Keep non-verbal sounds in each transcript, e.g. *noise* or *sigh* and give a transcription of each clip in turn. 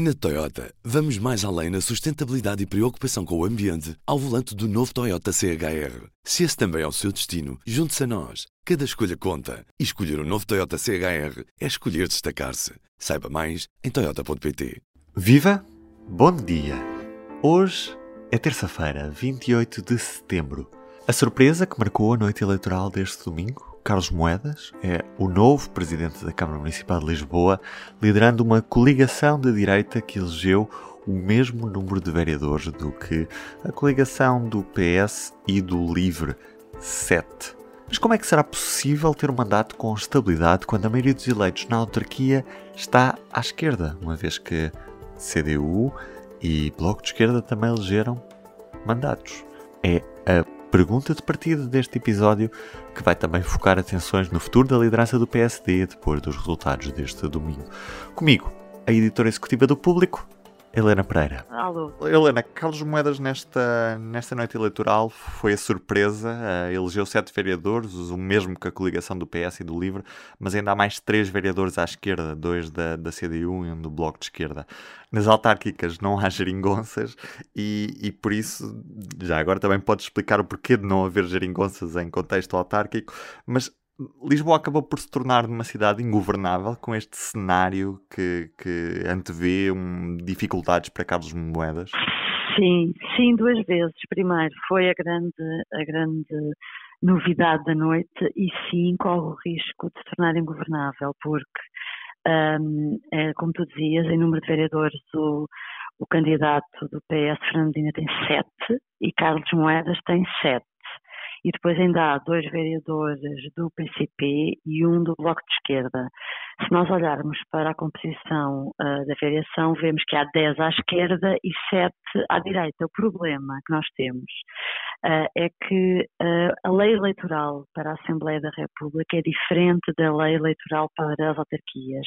Na Toyota, vamos mais além na sustentabilidade e preocupação com o ambiente ao volante do novo Toyota CHR. Se esse também é o seu destino, junte-se a nós. Cada escolha conta. E escolher o um novo Toyota CHR é escolher destacar-se. Saiba mais em Toyota.pt. Viva! Bom dia! Hoje é terça-feira, 28 de setembro. A surpresa que marcou a noite eleitoral deste domingo Carlos Moedas é o novo presidente da Câmara Municipal de Lisboa, liderando uma coligação de direita que elegeu o mesmo número de vereadores do que a coligação do PS e do Livre, 7. Mas como é que será possível ter um mandato com estabilidade quando a maioria dos eleitos na autarquia está à esquerda, uma vez que CDU e Bloco de Esquerda também elegeram mandatos? É a pergunta de partida deste episódio, que vai também focar atenções no futuro da liderança do PSD depois dos resultados deste domingo. Comigo, a editora executiva do Público, Helena Pereira. Alô. Helena, Carlos Moedas nesta, nesta noite eleitoral foi a surpresa, uh, elegeu sete vereadores, o mesmo que a coligação do PS e do LIVRE, mas ainda há mais três vereadores à esquerda, dois da, da CDU e um do Bloco de Esquerda. Nas autárquicas não há geringonças e, e por isso, já agora também podes explicar o porquê de não haver geringonças em contexto autárquico, mas Lisboa acabou por se tornar uma cidade ingovernável com este cenário que, que antevê um, dificuldades para Carlos Moedas? Sim, sim, duas vezes. Primeiro, foi a grande, a grande novidade da noite e sim corre o risco de se tornar ingovernável, porque, um, é, como tu dizias, em número de vereadores, o, o candidato do PS, Fernandina, tem sete e Carlos Moedas tem sete e depois ainda há dois vereadores do PCP e um do Bloco de Esquerda. Se nós olharmos para a composição uh, da variação, vemos que há 10 à esquerda e 7 à direita. O problema que nós temos uh, é que uh, a lei eleitoral para a Assembleia da República é diferente da lei eleitoral para as autarquias.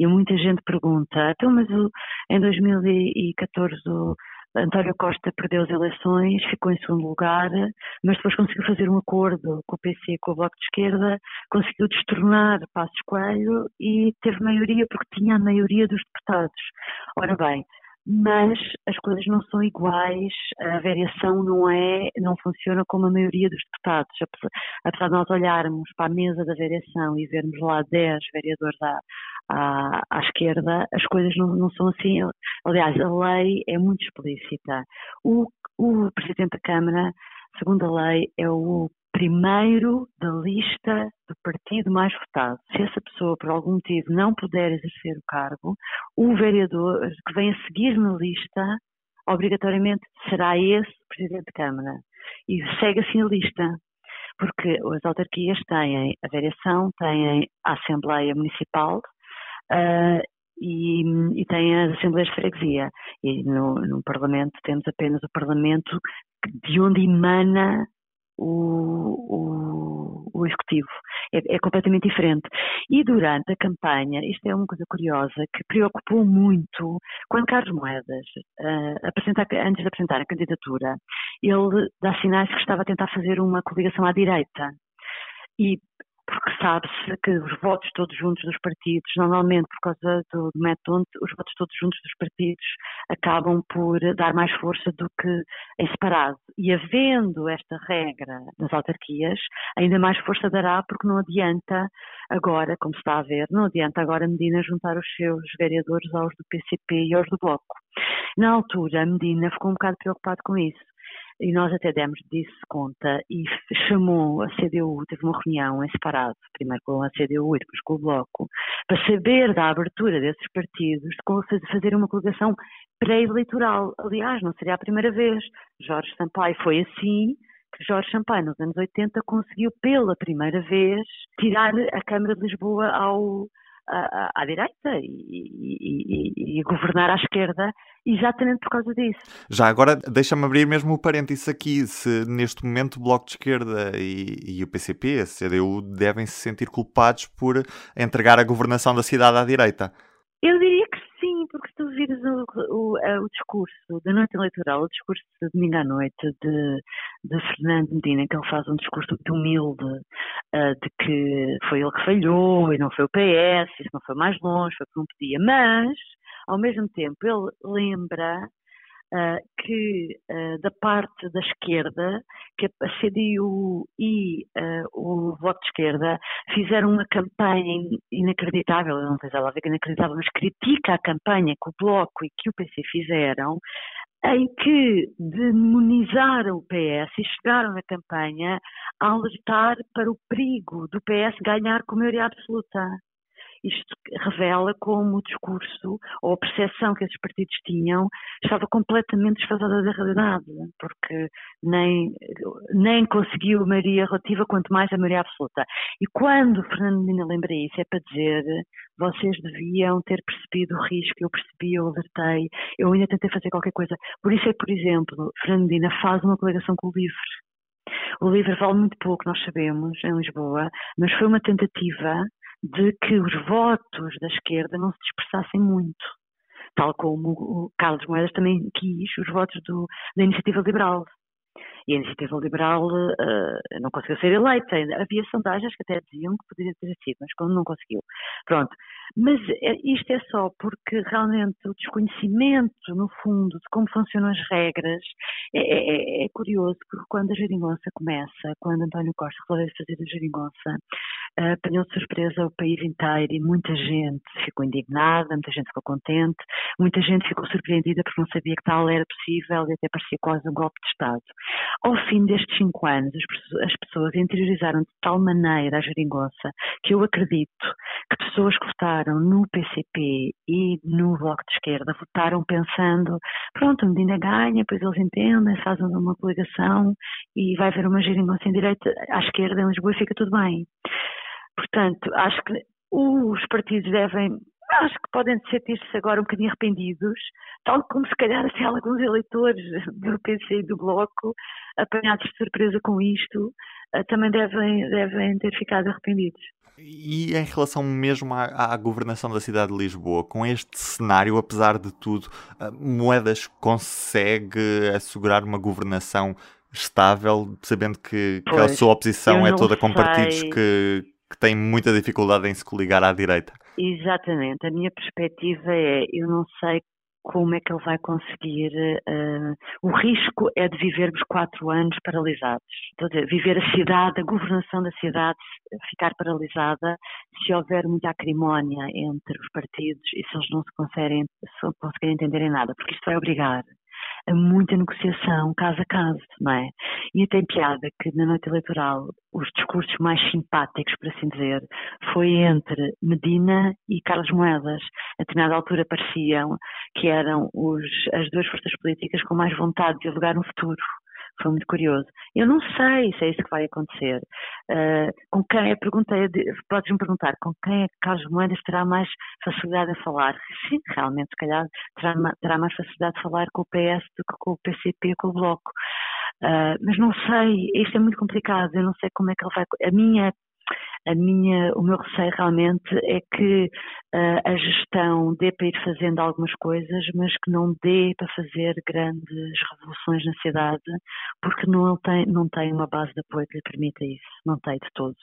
E muita gente pergunta, então, mas o, em 2014 o António Costa perdeu as eleições, ficou em segundo lugar, mas depois conseguiu fazer um acordo com o PC com o Bloco de Esquerda, conseguiu destornar Passos Coelho e teve maioria porque tinha a maioria dos deputados. Ora bem, mas as coisas não são iguais, a variação não é, não funciona como a maioria dos deputados. Apesar de nós olharmos para a mesa da variação e vermos lá 10 vereadores à, à, à esquerda, as coisas não, não, são assim. Aliás, a lei é muito explícita. O, o Presidente da Câmara, segundo a lei, é o primeiro da lista do partido mais votado. Se essa pessoa, por algum motivo, não puder exercer o cargo, o vereador que vem a seguir na lista, obrigatoriamente será esse Presidente da Câmara. E segue assim a lista porque as autarquias têm a variação, têm a Assembleia Municipal, uh, e, e tem as Assembleias de Freguesia. E no, no, Parlamento temos apenas o Parlamento de onde emana o, o, o Executivo. É, é, completamente diferente. E durante a campanha, isto é uma coisa curiosa, que preocupou muito, quando Carlos Moedas, uh, antes de apresentar a candidatura, ele dá sinais que estava a tentar fazer uma coligação à direita. E porque sabe-se que os votos todos juntos dos partidos, normalmente por causa do, do método, os votos todos juntos dos partidos acabam por dar mais força do que em separado. E havendo esta regra nas autarquias, ainda mais força dará, porque não adianta agora, como se está a ver, não adianta agora Medina juntar os seus vereadores aos do PCP e aos do Bloco. Na altura, a Medina ficou um bocado preocupado com isso e nós até demos disso conta e chamou a CDU, teve uma reunião em separado, primeiro com a CDU e depois com o Bloco, para saber da abertura desses partidos, de fazer uma coligação pré-eleitoral. Aliás, não seria a primeira vez. Jorge Sampaio foi assim, que Jorge Sampaio, nos anos 80, conseguiu pela primeira vez tirar a Câmara de Lisboa ao, à, à direita e, e, e, governar à esquerda exatamente por causa disso. Já agora deixa-me abrir mesmo o parênteses aqui, se neste momento o Bloco de Esquerda e, e o PCP, a CDU, devem se sentir culpados por entregar a governação da cidade à direita. Eu diria que sim, porque se tu vires o, o, o, discurso da noite eleitoral, o discurso de domingo à noite de, de Fernando Medina, que ele faz um discurso muito humilde uh, de que foi ele que falhou e não foi o PS, isso não foi mais longe, foi porque não podia, mas ao mesmo tempo ele lembra que uh, da parte da esquerda, que a CDU e uh, o Voto de Esquerda fizeram uma campanha inacreditável, não sei se ela vê que inacreditável, mas critica a campanha que o Bloco e que o PC fizeram, em que demonizaram o PS e chegaram na campanha a alertar para o perigo do PS ganhar com maioria absoluta. Isto revela como o discurso ou a percepção que esses partidos tinham estava completamente desfasada da realidade, porque nem, nem conseguiu maioria relativa, quanto mais a maioria absoluta. E quando Fernando Medina lembra isso, é para dizer vocês deviam ter percebido o risco, eu percebi, eu alertei, eu ainda tentei fazer qualquer coisa. Por isso é que, por exemplo, Fernando faz uma coligação com o LIVRE. O LIVRE vale muito pouco, nós sabemos, em Lisboa, mas foi uma tentativa de que os votos da esquerda não se dispersassem muito, tal como o Carlos Moedas também quis os votos do, da Iniciativa Liberal. E a Iniciativa Liberal uh, não conseguiu ser eleita. Havia sondagens que até diziam que poderia ter sido, mas como não conseguiu. Pronto. Mas é, isto é só porque realmente o desconhecimento, no fundo, de como funcionam as regras é, é, é, é curioso, porque quando a geringonça começa, quando António Costa resolveu fazer a geringonça, uh, apanhou de surpresa o país inteiro e muita gente ficou indignada, muita gente ficou contente, muita gente ficou surpreendida porque não sabia que tal era possível e até parecia quase um golpe de Estado. Ao fim destes cinco anos, as pessoas interiorizaram de tal maneira a geringonça que eu acredito que pessoas que votaram no PCP e no Bloco de Esquerda votaram pensando, pronto, a Medina ganha, depois eles entendem, fazem uma coligação e vai haver uma geringonça em direita à esquerda em Lisboa e fica tudo bem. Portanto, acho que os partidos devem acho que podem sentir-se agora um bocadinho arrependidos, tal como se calhar assim, alguns eleitores do PC e do Bloco, apanhados de surpresa com isto, eh, também devem, devem ter ficado arrependidos. E em relação mesmo à, à, governação da cidade de Lisboa, com este cenário, apesar de tudo, eh, Moedas consegue assegurar uma governação estável, sabendo que, que a sua oposição é toda com sei. partidos que, que têm muita dificuldade em se coligar à direita? Exatamente. A minha perspectiva é, eu não sei como é que ele vai conseguir. Uh, o risco é de vivermos quatro anos paralisados. Dizer, viver a cidade, a governação da cidade ficar paralisada se houver muita acrimónia entre os partidos e se eles não se conseguirem, se conseguirem entender em nada, porque isto vai obrigar a negociação caso a caso, não é? E tem piada que na noite eleitoral os discursos mais simpáticos, por assim dizer, foi entre Medina e Carlos Moedas. A determinada altura pareciam que eram os, as duas forças políticas com mais vontade de dialogar no futuro foi muito curioso. Eu não sei se é isso que vai acontecer. Uh, com quem, eu perguntei, podes-me perguntar, com quem é que Carlos Moedas terá mais facilidade a falar? Sim, realmente, se calhar terá, terá mais facilidade de falar com o PS do que com o PCP, com o Bloco. Uh, mas não sei, isto é muito complicado, eu não sei como é que ele vai. A minha a minha, o meu receio realmente é que uh, a gestão dê para ir fazendo algumas coisas, mas que não dê para fazer grandes revoluções na cidade, porque não tem, não tem uma base de apoio que lhe permita isso, não tem de todo.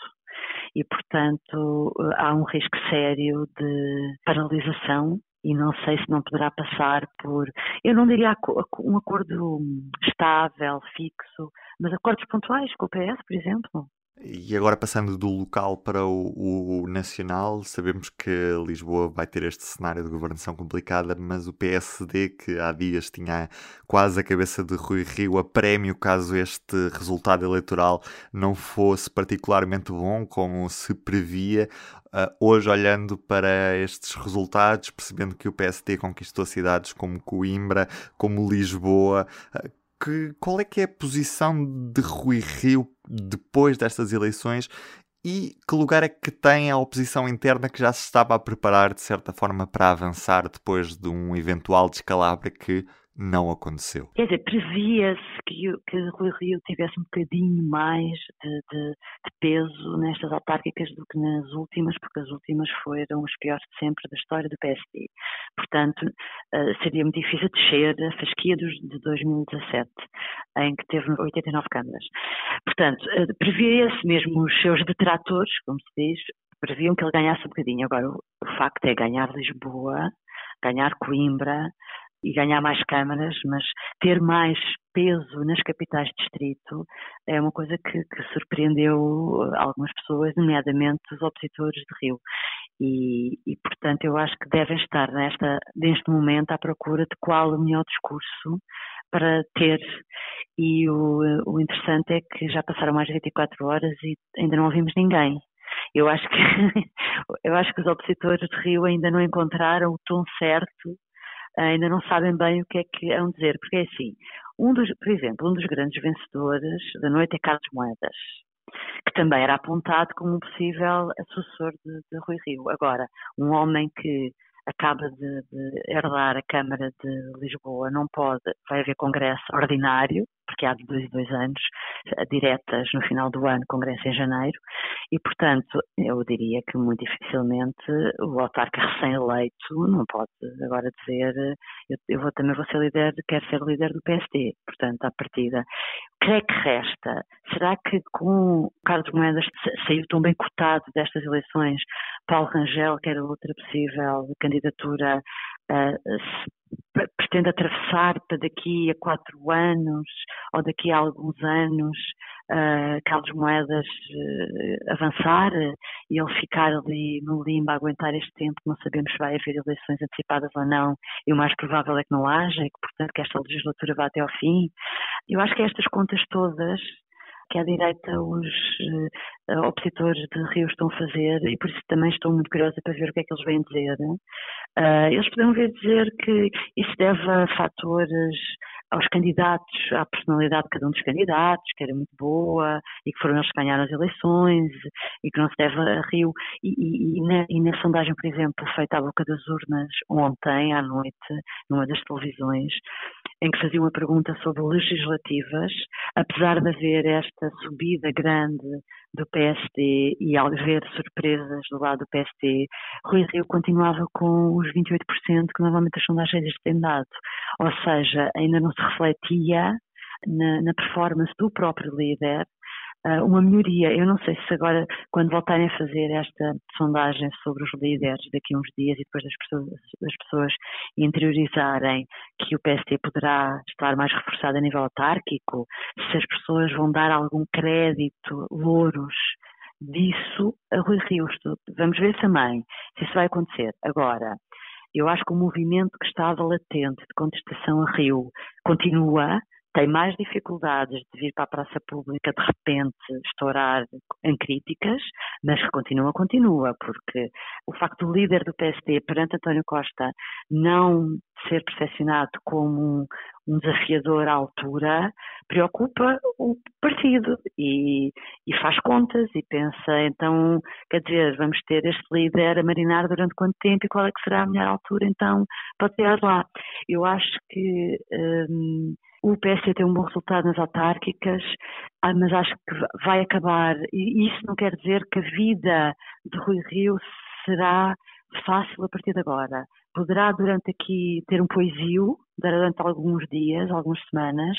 E, portanto, uh, há um risco sério de paralisação e não sei se não poderá passar por, eu não diria um acordo estável, fixo, mas acordos pontuais com o PS, por exemplo. E agora passando do local para o, o, nacional, sabemos que Lisboa vai ter este cenário de governação complicada, mas o PSD, que há dias tinha quase a cabeça de Rui Rio a prémio caso este resultado eleitoral não fosse particularmente bom, como se previa, uh, hoje olhando para estes resultados, percebendo que o PSD conquistou cidades como Coimbra, como Lisboa, uh, que, qual é que é a posição de Rui Rio depois destas eleições e que lugar é que tem a oposição interna que já se estava a preparar de certa forma para avançar depois de um eventual descalabro que não aconteceu. Quer dizer, previa-se que, que Rui Rio tivesse um bocadinho mais de, de, de, peso nestas autárquicas do que nas últimas, porque as últimas foram os piores de sempre da história do PSD. Portanto, uh, seria muito difícil descer a fasquia dos, de 2017, em que teve 89 câmaras. Portanto, uh, previa-se mesmo os seus detratores, como se diz, previam que ele ganhasse um bocadinho. Agora, o, o facto é ganhar Lisboa ganhar Coimbra e ganhar mais câmaras, mas ter mais peso nas capitais de distrito é uma coisa que, que surpreendeu algumas pessoas, nomeadamente os opositores de Rio. E, e, portanto, eu acho que devem estar nesta, neste momento à procura de qual o melhor discurso para ter. E o, o interessante é que já passaram mais de 24 horas e ainda não ouvimos ninguém. Eu acho que *laughs* eu acho que os opositores de Rio ainda não encontraram o tom certo, ainda não sabem bem o que é que vão dizer, porque é assim, um dos, por exemplo, um dos grandes vencedores da noite é Carlos Moedas, que também era apontado como um possível sucessor de, de Rui Rio. Agora, um homem que acaba de, de, herdar a Câmara de Lisboa, não pode, vai haver congresso ordinário, porque há de dois em dois anos, eh, diretas no final do ano, congresso em janeiro, e portanto eu diria que muito dificilmente o autarca *laughs* recém-eleito não pode agora dizer eu, eu vou, também vou ser líder, quero ser líder do PSD, portanto à partida. O que é que resta? Será que com Carlos Moedas saiu tão bem cotado destas eleições, Paulo Rangel, que era outra possível candidatura, uh, pretende atravessar para daqui a quatro anos ou daqui a alguns anos uh, Carlos Moedas uh, avançar e ele ficar ali no limbo a aguentar este tempo, não sabemos se vai haver eleições antecipadas ou não, e o mais provável é que não haja, e que portanto que esta legislatura vá até ao fim. Eu acho que estas contas todas que à direita os uh, opositores de Rio estão a fazer e por isso também estou muito curiosa para ver o que é que eles vêm dizer. Uh, eles podem vir dizer que isso deve a fatores aos candidatos, à personalidade de cada um dos candidatos, que era muito boa e que foram eles que ganharam as eleições e que não se deve a Rio. E, e, e, na, e na sondagem, por exemplo, feita à boca das urnas ontem à noite, numa das televisões, em que fazia uma pergunta sobre legislativas, apesar de haver esta subida grande do PSD e ao haver surpresas do lado do PSD, Rui Rio continuava com os 28% que normalmente as sondagens têm dado. Ou seja, ainda não se refletia na, na performance do próprio líder uh, uma melhoria. Eu não sei se agora, quando voltarem a fazer esta sondagem sobre os líderes daqui a uns dias e depois das pessoas, das pessoas interiorizarem que o PST poderá estar mais reforçado a nível autárquico, se as pessoas vão dar algum crédito, louros disso a Rui Rio. Vamos ver também se isso vai acontecer. Agora, eu acho que o movimento que estava latente de contestação a Rio continua, tem mais dificuldades de vir para a praça pública de repente estourar em críticas, mas que continua, continua, porque o facto do líder do PSD perante António Costa não ser percepcionado como um, desafiador à altura preocupa o partido e, e, faz contas e pensa, então, quer dizer, vamos ter este líder a marinar durante quanto tempo e qual é que será a melhor altura, então, para ter lá. Eu acho que hum, o PSD tem um bom resultado nas autárquicas, ah, mas acho que vai acabar, e isso não quer dizer que a vida de Rui Rio será fácil a partir de agora. Poderá durante aqui ter um poesio, durante alguns dias, algumas semanas,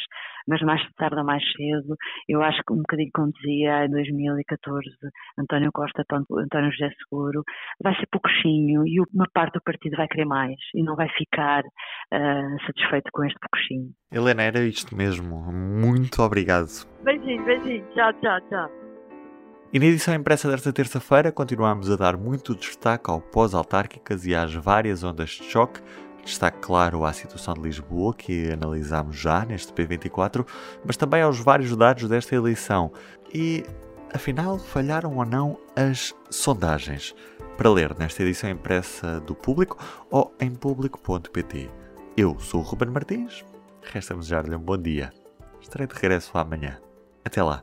mas mais tarde ou mais cedo, eu acho que um bocadinho como dizia em 2014 António Costa, António José Seguro, vai ser pouquinho e uma parte do partido vai querer mais e não vai ficar uh, satisfeito com este pouquinho. Helena, era isto mesmo. Muito obrigado. Beijinho, beijinho. Tchau, tchau, tchau. E na edição impressa desta terça-feira continuamos a dar muito destaque ao pós-autárquicas e às várias ondas de choque. Destaque, claro, à situação de Lisboa, que analisámos já neste P24, mas também aos vários dados desta eleição. E, afinal, falharam ou não as sondagens? Para ler nesta edição impressa do Público ou em público.pt. Eu sou o Ruben Martins, resta-me desejar-lhe um bom dia. Estarei de regresso amanhã. Até lá